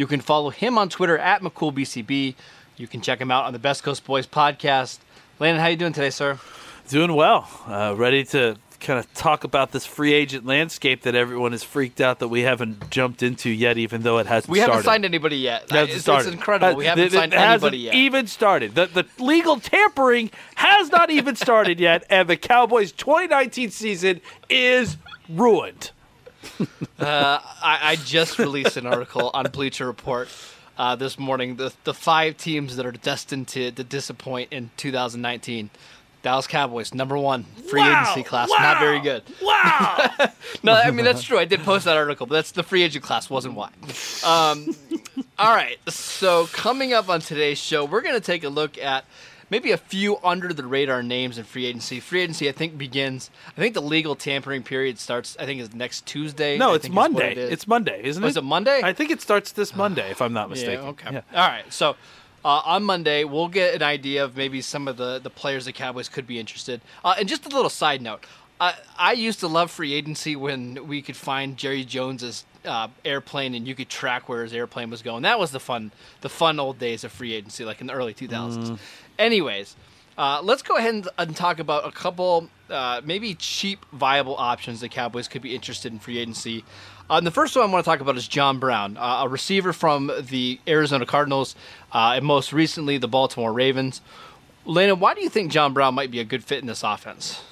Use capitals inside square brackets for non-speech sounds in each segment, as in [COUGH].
You can follow him on Twitter at McCoolBCB. You can check him out on the Best Coast Boys podcast. Landon, how you doing today, sir? Doing well. Uh, ready to kind of talk about this free agent landscape that everyone is freaked out that we haven't jumped into yet, even though it hasn't We started. haven't signed anybody yet. It hasn't It's, started. it's incredible. We Uh, haven't it- signed it hasn't anybody yet. even started. The, the legal tampering has not even started yet, and the Cowboys' 2019 season is ruined. [LAUGHS] I, I just released an article on Bleacher Report uh, this morning. The the five teams that are destined to, to disappoint in 2019. Dallas Cowboys, number one, free Wow, agency class, wow, not very good. Wow! [LAUGHS] No, I mean that's true. I did post that article, but that's the free agent class wasn't why. Um, [LAUGHS] all right, so coming up on today's show, we're going to take a look at maybe a few under the radar names in free agency. Free agency, I think, begins. I think the legal tampering period starts. I think is next Tuesday. no, I it's think Monday. it. It's Monday, isn't Oh, it? is it Monday? I think it starts this Monday, if I'm not [SIGHS] mistaken. Yeah, okay. Yeah. All right. So uh, on Monday, we'll get an idea of maybe some of the, the players the Cowboys could be interested. Uh, and just a little side note. I, I used to love free agency when we could find Jerry Jones's uh, airplane and you could track where his airplane was going. That was the fun, the fun old days of free agency, like in the early 2000s. Anyways, uh, let's go ahead and, and talk about a couple, uh, maybe cheap, viable options the Cowboys could be interested in free agency. Uh, the first one I want to talk about is John Brown, uh, a receiver from the Arizona Cardinals, uh, and most recently the Baltimore Ravens. Lena, why do you think John Brown might be a good fit in this offense?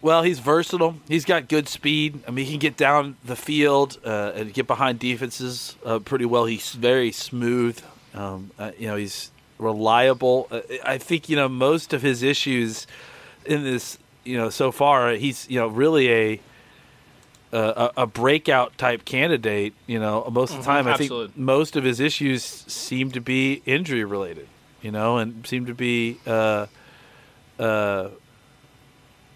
Well, he's versatile. He's got good speed. I mean, he can get down the field uh, and get behind defenses uh, pretty well. He's very smooth. Um, uh, you know, he's reliable. Uh, I think you know most of his issues in this. You know, so far he's you know really a a, a breakout type candidate. You know, most of the time I think most of his issues seem to be injury related. You know, and seem to be. Uh, uh,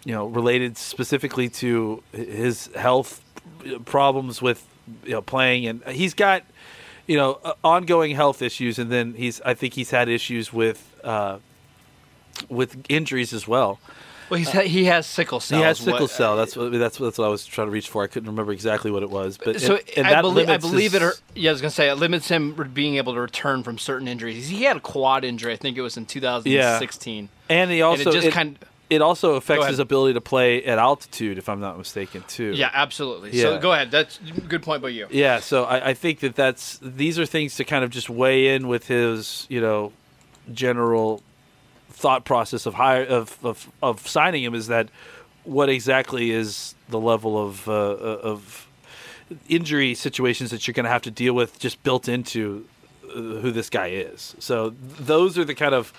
you know, related specifically to his health problems with you know playing, and he's got you know uh, ongoing health issues, and then he's I think he's had issues with uh, with injuries as well. Well, he's, he has sickle cell. he has is what- sickle cell. That's what that's what, that's what I was trying to reach for. I couldn't remember exactly what it was, but so it- and I that believe, I believe his- it. Or, yeah, I was gonna say it limits him being able to return from certain injuries. He had a quad injury. I think it was in 2016. and he also and it just it, kind. It also affects his ability to play at altitude, if I'm not mistaken, too. Yeah, absolutely. So go ahead. That's a good point by you. Yeah, so I, I think that that's these are things to kind of just weigh in with his you know general thought process of hire of, of of signing him is that what exactly is the level of uh, of injury situations that you're going to have to deal with just built into uh, who this guy is. So those are the kind of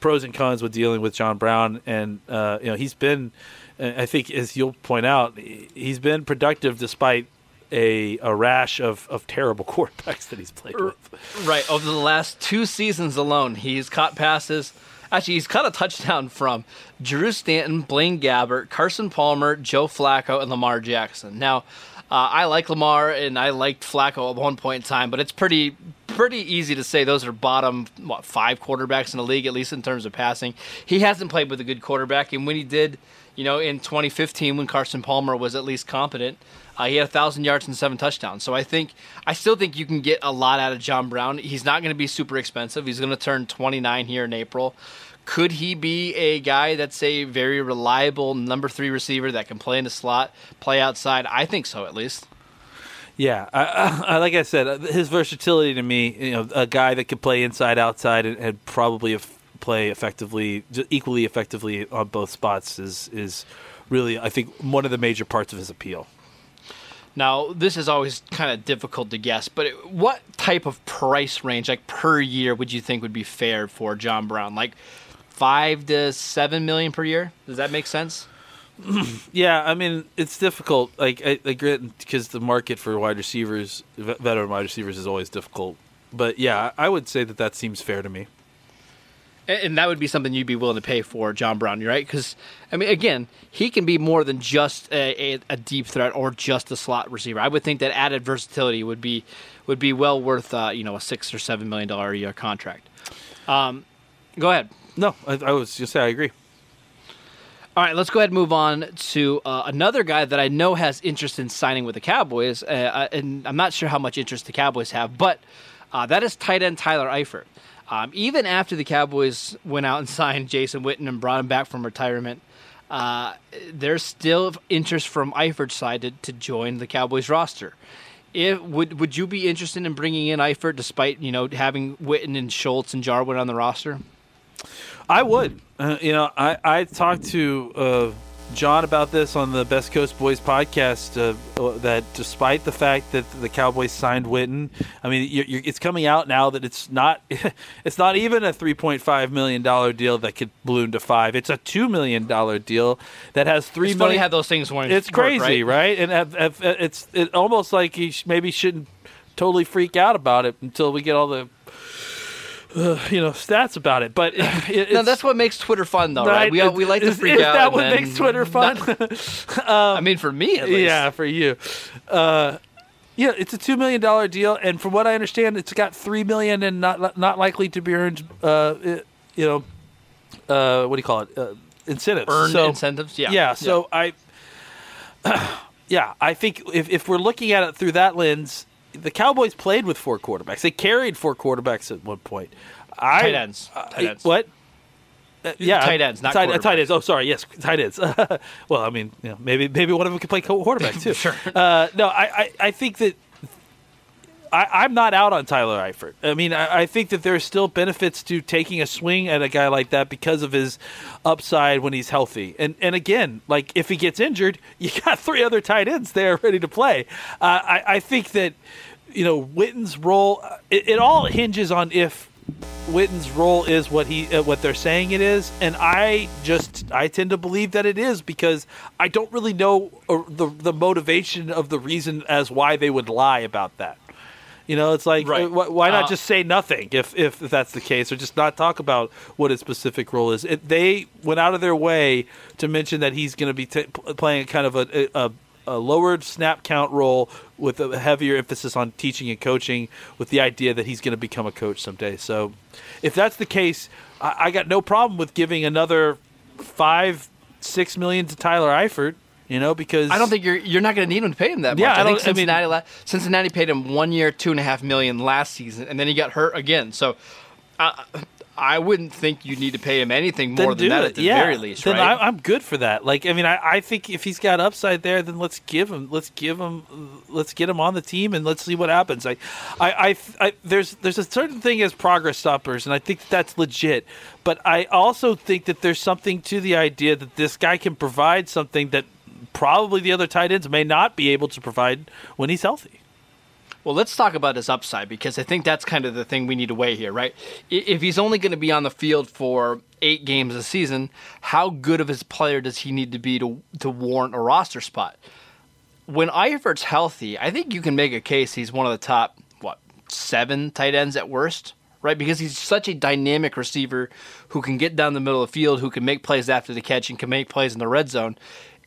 pros and cons with dealing with John Brown, and uh, you know he's been, I think, as you'll point out, he's been productive despite a a rash of, of terrible [LAUGHS] quarterbacks that he's played with. Right. Over the last two seasons alone, he's caught passes. Actually, he's caught a touchdown from Drew Stanton, Blaine Gabbert, Carson Palmer, Joe Flacco, and Lamar Jackson. Now, uh, I like Lamar and I liked Flacco at one point in time, but it's pretty pretty easy to say those are bottom what five quarterbacks in the league, at least in terms of passing. He hasn't played with a good quarterback, and when he did, you know, in 2015 when Carson Palmer was at least competent, uh, he had a thousand yards and seven touchdowns. So I think I still think you can get a lot out of John Brown. He's not going to be super expensive. He's going to turn 29 here in April. Could he be a guy that's a very reliable number three receiver that can play in the slot, play outside? I think so, at least. Yeah, I, I, like I said, uh, his versatility to me, you know, a guy that could play inside, outside, and, and probably play effectively, equally effectively on both spots is is really, I think, one of the major parts of his appeal. Now, this is always kind of difficult to guess, but what type of price range, like per year, would you think would be fair for John Brown? Like five to seven million per year? Does that make sense? [CLEARS THROAT] Yeah, I mean, it's difficult. Like, I, I get because the market for wide receivers, ve- veteran wide receivers, is always difficult but yeah, I would say that that seems fair to me. And and that would be something you'd be willing to pay for, John Brown, you right? Because I mean, again, he can be more than just a, a, a deep threat or just a slot receiver. I would think that added versatility would be would be well worth uh, you know a six or seven million dollar a year contract. Um, go ahead. No, I, I was just say I agree. All right, let's go ahead and move on to uh, another guy that I know has interest in signing with the Cowboys, uh, and I'm not sure how much interest the Cowboys have, but uh, that is tight end Tyler Eifert. Um, even after the Cowboys went out and [LAUGHS] signed Jason Witten and brought him back from retirement, uh, there's still interest from Eifert's side to, to join the Cowboys roster. If, would would you be interested in bringing in Eifert despite you know having Witten and Schultz and Jarwin on the roster? I would. Uh, you know, I, I talked to uh, John about this on the Best Coast Boys podcast. Uh, that despite the fact that the Cowboys signed Witten, I mean, you're, you're, it's coming out now that it's not [LAUGHS] it's not even a three point five million dollar deal that could balloon to five. It's a two million dollar deal that has three It's million. funny how those things weren't. it's work, crazy, right? right? And have, have, it's it almost like he sh- maybe shouldn't totally freak out about it until we get all the. Uh, you know stats about it, but [LAUGHS] it, [LAUGHS] No, that's what makes Twitter fun, though, right? We, Right. we like to freak is out. that and what makes Twitter fun? not- [LAUGHS] I mean, for me at least. yeah, for you. Uh, yeah, it's a two million dollar deal, and from what I understand, it's got three million and not not likely to be earned. Uh, it- you know, uh, what do you call it? Uh, incentives. Earned So- incentives. Yeah. yeah. So I, [CLEARS THROAT] yeah, I think if if we're looking at it through that lens, the Cowboys played with four quarterbacks. They carried four quarterbacks at one point. I, Tight ends. I- Tight ends. what? Uh, yeah, Tight ends, not tight, uh, tight ends. Oh, sorry. Yes, [LAUGHS] tight ends. [LAUGHS] well, I mean, you know, maybe maybe one of them could play quarterback too. [LAUGHS] Sure. Uh, no, I, I, I think that I, I'm not out on Tyler Eifert. I mean, I, I think that there's still benefits to taking a swing at a guy like that because of his upside when he's healthy. And and again, like if he gets injured, [LAUGHS] you got three other tight ends there ready to play. Uh, I, I think that you know Witten's role. It, it all hinges on if Witten's role is what he uh, what they're saying it is, and I just I tend to believe that it is because I don't really know uh, the the motivation of the reason as why they would lie about that. You know, it's like Right. wh- why not Uh, just say nothing if, if that's the case, or just not talk about what his specific role is. It, they went out of their way to mention that he's going to be t- playing kind of a, a a lowered snap count role with a heavier emphasis on teaching and coaching, with the idea that he's going to become a coach someday. So, if that's the case, I, I got no problem with giving another five, six million to Tyler Eifert. You know, because I don't think you're you're not going to need him to pay him that much. Yeah, I I, think don't- I mean- Cincinnati Cincinnati paid him one year, two and a half million last season, and then he got hurt again. So, I I wouldn't think you need to pay him anything more than that it. at the yeah. very least, then right? I, I'm good for that. Like, I mean, I, I think if he's got upside there, then let's give him, let's give him, let's get him on the team and let's see what happens. I, I, I, I there's there's a certain thing as progress stoppers, and I think that's legit. But I also think that there's something to the idea that this guy can provide something that probably the other tight ends may not be able to provide when he's healthy. Well, let's talk about his upside because I think that's kind of the thing we need to weigh here, right? If he's only going to be on the field for eight games a season, how good of a player does he need to be to to warrant a roster spot? When Eifert's healthy, I think you can make a case he's one of the top what seven tight ends at worst, right? Because he's such a dynamic receiver who can get down the middle of the field, who can make plays after the catch, and can make plays in the red zone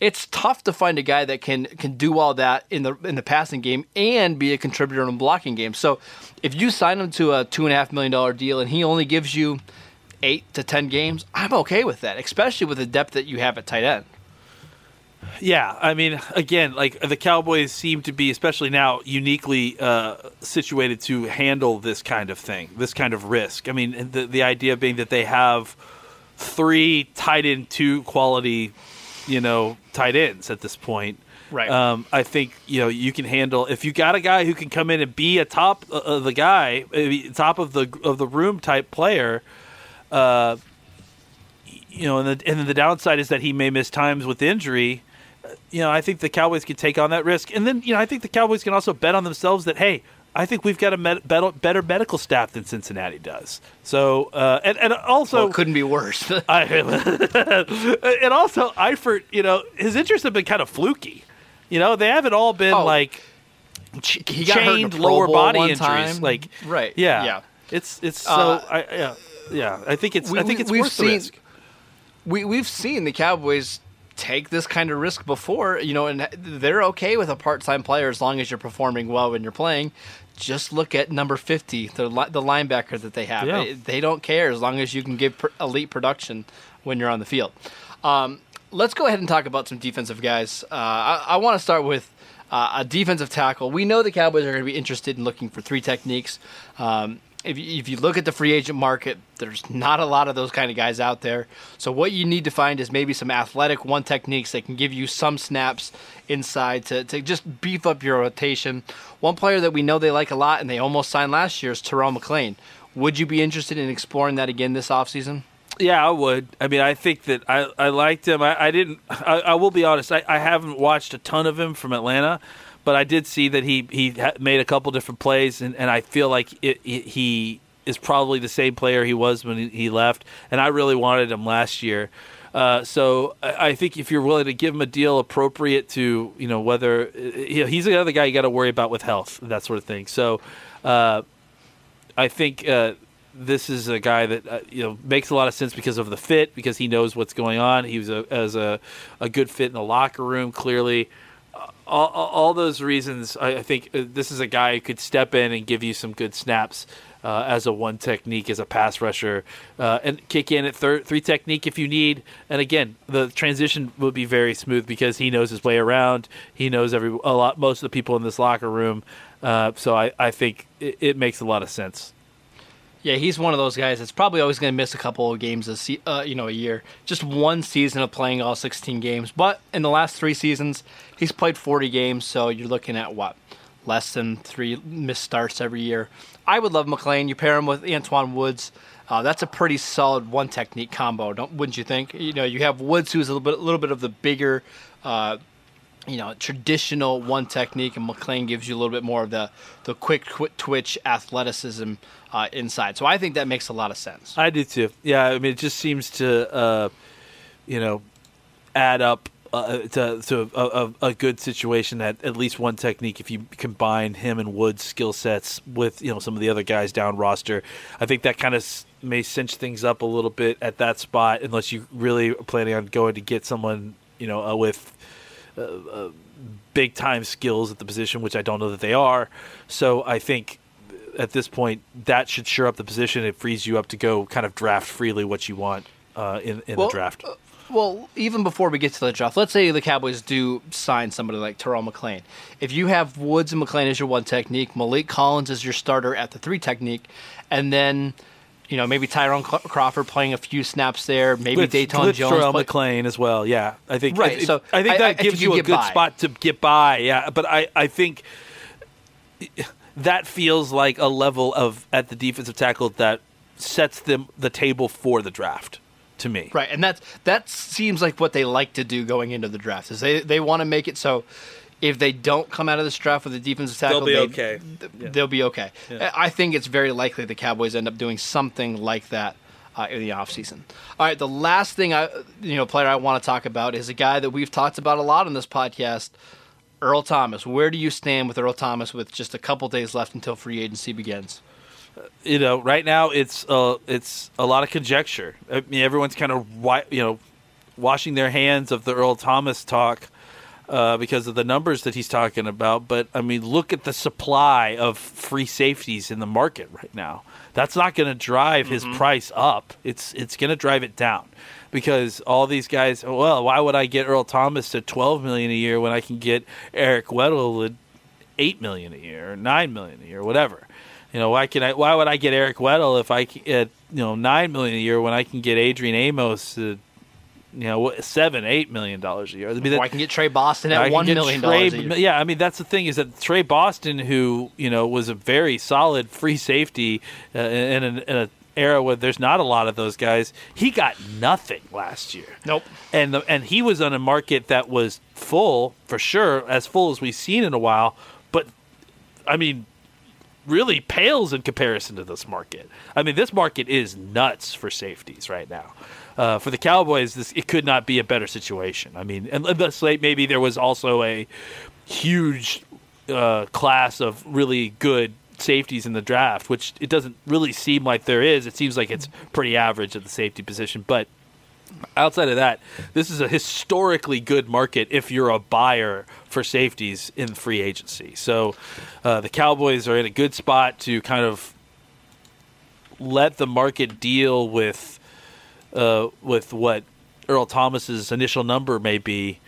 it's tough to find a guy that can can do all that in the in the passing game and be a contributor in the blocking game. So if you sign him to a two and a half million dollar deal and he only gives you eight to ten games, I'm okay with that, especially with the depth that you have at tight end. Yeah, I mean, again, like the Cowboys seem to be, especially now, uniquely uh, situated to handle this kind of thing, this kind of risk. I mean, the the idea being that they have three tight end two quality, you know, tight ends at this point. Right. Um, I think you know you can handle if you got a guy who can come in and be a top uh, of the guy, uh, top of the of the room type player. Uh, you know, and the and then the downside is that he may miss times with injury. Uh, You know, I think the Cowboys can take on that risk, and then you know, I think the Cowboys can also bet on themselves that hey, I think we've got a med- better, medical staff than Cincinnati does. So, uh, and and also So it couldn't be worse. [LAUGHS] I, [LAUGHS] and also Eifert, you know, his interests have been kind of fluky. You know, they haven't all been Oh. like ch- He got hurt in a chained lower body injuries. time. Like Right, yeah, yeah. It's it's so Uh, I, yeah yeah. I think it's We- I think we- it's we've worth the seen- risk. we we've seen the Cowboys take this kind of risk before, you know, and they're okay with a part-time player as long as you're performing well when you're playing. Just look at number 50, the li- the linebacker that they have. Yeah. They, they don't care as long as you can give pr- elite production when you're on the field. Um, let's go ahead and talk about some defensive guys. Uh, I, I want to start with uh, a defensive tackle. We know the Cowboys are going to be interested in looking for three techniques. Um, if you, if you look at the free agent market, there's not a lot of those kind of guys out there. So what you need to find is maybe some athletic one techniques that can give you some snaps inside to, to just beef up your rotation. One player that we know they like a lot and they almost signed last year is Terrell McClain. Would you be interested in exploring that again this offseason? Yeah, I would. I mean, I think that I, I liked him. I, I didn't. I, I will be honest. I, I haven't watched a ton of him from Atlanta, but I did see that he he made a couple different plays, and, and I feel like it, it, he is probably the same player he was when he, left. And I really wanted him last year. Uh, so I think if you're willing to give him a deal appropriate to you know whether he's the other guy you got to worry about with health that sort of thing. So uh, I think uh, this is a guy that uh, you know makes a lot of sense because of the fit, because he knows what's going on. He was a, as a a good fit in the locker room. Clearly, all, all, those reasons, I, I think uh, this is a guy who could step in and give you some good snaps. Uh, as a one technique, as a pass rusher, uh, and kick in at thir- three technique if you need. And again, the transition will be very smooth because he knows his way around. He knows every a lot, most of the people in this locker room. Uh, so I, I think it, it makes a lot of sense. Yeah, he's one of those guys that's probably always going to miss a couple of games a se- uh, you know a year. Just one season of playing all 16 games, but in the last three seasons, he's played 40 games. So you're looking at what less than three missed starts every year. I would love McClain. You pair him with Antwaun Woods. Uh, that's a pretty solid one technique combo, don't wouldn't you think? You know, you have Woods, who's a little bit, a little bit of the bigger, uh, you know, traditional one technique, and McClain gives you a little bit more of the the quick, twitch athleticism uh, inside. So I think that makes a lot of sense. I do too. Yeah, I mean, it just seems to, uh, you know, add up uh, to, to a, a, a good situation that at least one technique, if you combine him and Wood's skill sets with you know some of the other guys down roster, I think that kind of s- may cinch things up a little bit at that spot, unless you really are planning on going to get someone you know uh, big time skills at the position, which I don't know that they are. So I think at this point that should sure up the position. It frees you up to go kind of draft freely what you want uh, in in Well, the draft. uh, Well, even before we get to the draft, let's say the Cowboys do sign somebody like Terrell McClain. If you have Woods and McClain as your one technique, Maliek Collins is your starter at the three technique, and then you know maybe Tyrone Crawford playing a few snaps there, maybe with, Dayton with Jones. McClain as well. Yeah, I think Right, I, so I think that I- I gives think you you a good by. spot to get by. Yeah, but I I think that feels like a level of at the defensive tackle that sets them the table for the draft to me. Right, and that's that seems like what they like to do going into the draft. Is they they want to make it so if they don't come out of this draft with a defensive tackle, They'll be they- okay. th- Yeah. They'll be okay. Yeah. I think it's very likely the Cowboys end up doing something like that uh, in the offseason. All right, the last thing I you know player I want to talk about is a guy that we've talked about a lot on this podcast. Earl Thomas, where do you stand with Earl Thomas with just a couple days left until free agency begins? you know, right now it's uh, it's a lot of conjecture. I mean, everyone's kind of you know washing their hands of the Earl Thomas talk uh, because of the numbers that he's talking about. But I mean, look at the supply of free safeties in the market right now. That's not going to drive his price up. It's it's going to drive it down because all these guys. Well, why would I get Earl Thomas to twelve million a year when I can get Eric Weddle at eight million a year or nine million a year, whatever? You know, why can I? Why would I get Eric Weddle if I at you know nine million a year when I can get Adrian Amos at you know what, seven, eight million dollars a year? I mean, Or that- I can get Tre Boston at one million dollars a year. Yeah, I mean that's the thing is that Tre Boston, who you know was a very solid free safety uh, in, an, in an era where there's not a lot of those guys, he got nothing last year. Nope. And the, and he was on a market that was full for sure, as full as we've seen in a while. But I mean, really pales in comparison to this market. I mean, this market is nuts for safeties right now. Uh, for the Cowboys, this it could not be a better situation. I mean, unless like, maybe there was also a huge uh, class of really good safeties in the draft, which it doesn't really seem like there is. It seems like it's pretty average at the safety position, but outside of that, this is a historically good market if you're a buyer for safeties in free agency. So uh, the Cowboys are in a good spot to kind of let the market deal with uh, with what Earl Thomas's initial number may be.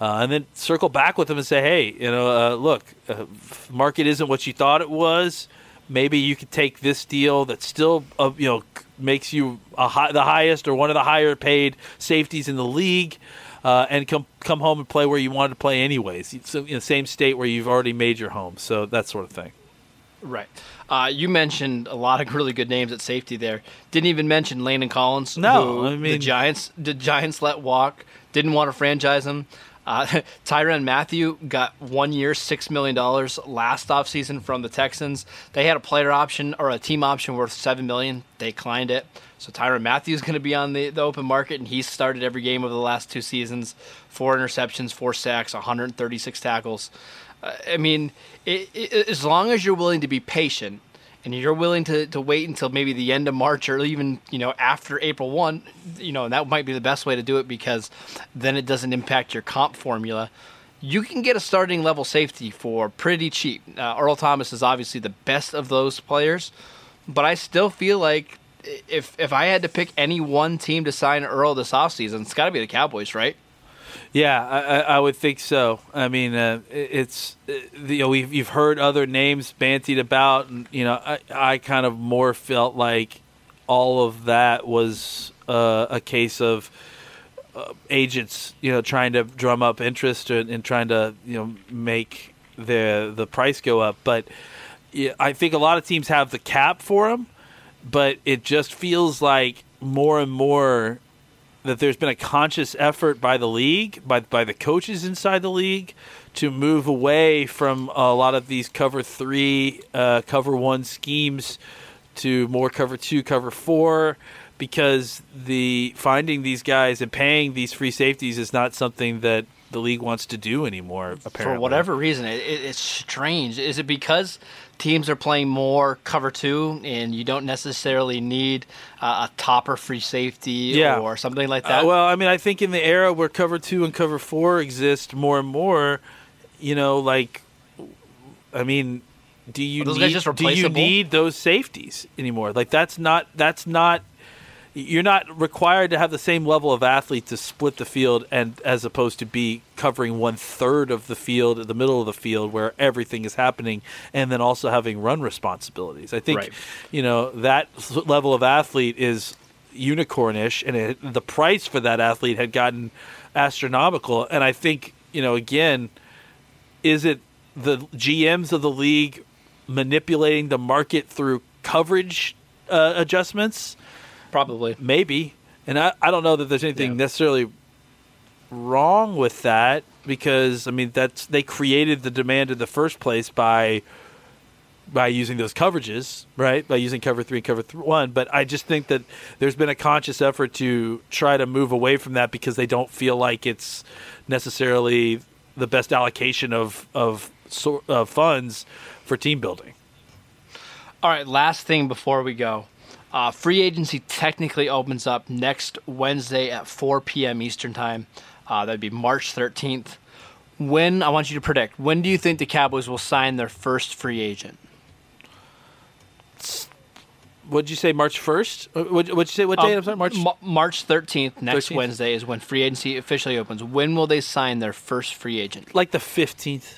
Uh, and then circle back with them and say, "Hey, you know, uh, look, uh, market isn't what you thought it was. Maybe you could take this deal that still, uh, you know, makes you high, the highest or one of the higher paid safeties in the league, uh, and come come home and play where you wanted to play anyways. So in the same state where you've already made your home. So that sort of thing. Right. Uh, you mentioned a lot of [LAUGHS] really good names at safety there. Didn't even mention Landon Collins. No, I mean the Giants. The Giants let walk. Didn't want to franchise him. Uh, [LAUGHS] Tyrann Mathieu got one year, $6 million last offseason from the Texans. They had a player option or a team option worth 7 million. They declined it. So Tyrann Mathieu is going to be on the, the open market, and he's started every game over the last two seasons. Four interceptions, four sacks, 136 tackles. Uh, I mean, it, it, as long as you're willing to be patient – and you're willing to, to wait until maybe the end of March or even you know after April one, you know that might be the best way to do it because then it doesn't impact your comp formula. You can get a starting level safety for pretty cheap. Uh, Earl Thomas is obviously the best of those players, but I still feel like if if I had to pick any one team to sign Earl this offseason, it's got to be the Cowboys, right? Yeah, I, I, would think so. I mean, uh, it's uh, you know we've you've heard other names bantied about, and you know I, I kind of more felt like all of that was uh, a case of uh, agents, you know, trying to drum up interest and, and, trying to you know make the the price go up. But yeah, I think a lot of teams have the cap for them, but it just feels like more and more that there's been a conscious effort by the league, by by the coaches inside the league, to move away from a lot of these cover three, uh, cover one schemes to more cover two, cover four, because the finding these guys and paying these free safeties is not something that the league wants to do anymore. Apparently, for whatever reason, it, it, it's strange. Is it because teams are playing more cover two, and you don't necessarily need uh, a topper free safety yeah. or something like that? Uh, well, I mean, I think in the era where cover two and cover four exist more and more, you know, like, I mean, do you need do you need those safeties anymore? Like that's not that's not you're not required to have the same level of athlete to split the field and as opposed to be covering one third of the field the middle of the field where everything is happening and then also having run responsibilities. I think right. you know that level of athlete is unicornish and it, the price for that athlete had gotten astronomical. And i think you know again is it the gms of the league manipulating the market through coverage uh, adjustments Probably. Maybe. And I, I don't know that there's anything yeah. necessarily wrong with that because I mean that's they created the demand in the first place by by using those coverages, right? By using cover three, and cover th- one. But I just think that there's been a conscious effort to try to move away from that because they don't feel like it's necessarily the best allocation of of uh, funds for team building. All right, last thing before we go. Uh, free agency technically opens up next Wednesday at 4 p.m. Eastern Time. Uh, that'd be March 13th. When, I want you to predict, when do you think the Cowboys will sign their first free agent? What'd you say, March 1st? Uh, what'd, you say, what day? Um, I'm sorry, March? M- March 13th, next 13th? Wednesday, is when free agency officially opens. When will they sign their first free agent? Like the 15th.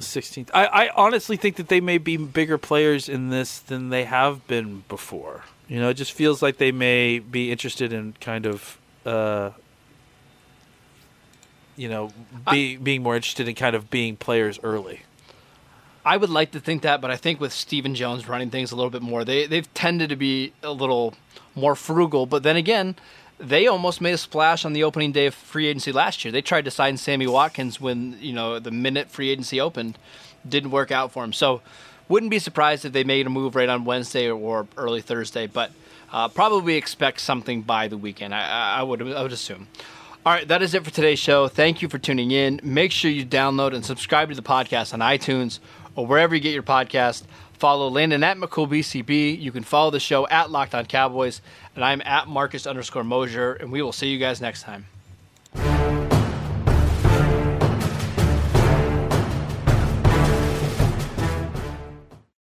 16th. I, I honestly think that they may be bigger players in this than they have been before. You know, it just feels like they may be interested in kind of, uh, you know, be, I, being more interested in kind of being players early. I would like to think that, but I think with Stephen Jones running things a little bit more, they they've tended to be a little more frugal. But then again, they almost made a splash on the opening day of free agency last year. They tried to sign Sammy Watkins when you know the minute free agency opened, didn't work out for him. So wouldn't be surprised if they made a move right on Wednesday or early Thursday, but uh, probably expect something by the weekend. I, I, would I would assume. All right, that is it for today's show. Thank you for tuning in. Make sure you download and subscribe to the podcast on iTunes or wherever you get your podcast. Follow Landon at McCoolBCB. You can follow the show at Locked On Cowboys, and I'm at Marcus underscore Mosher, and we will see you guys next time.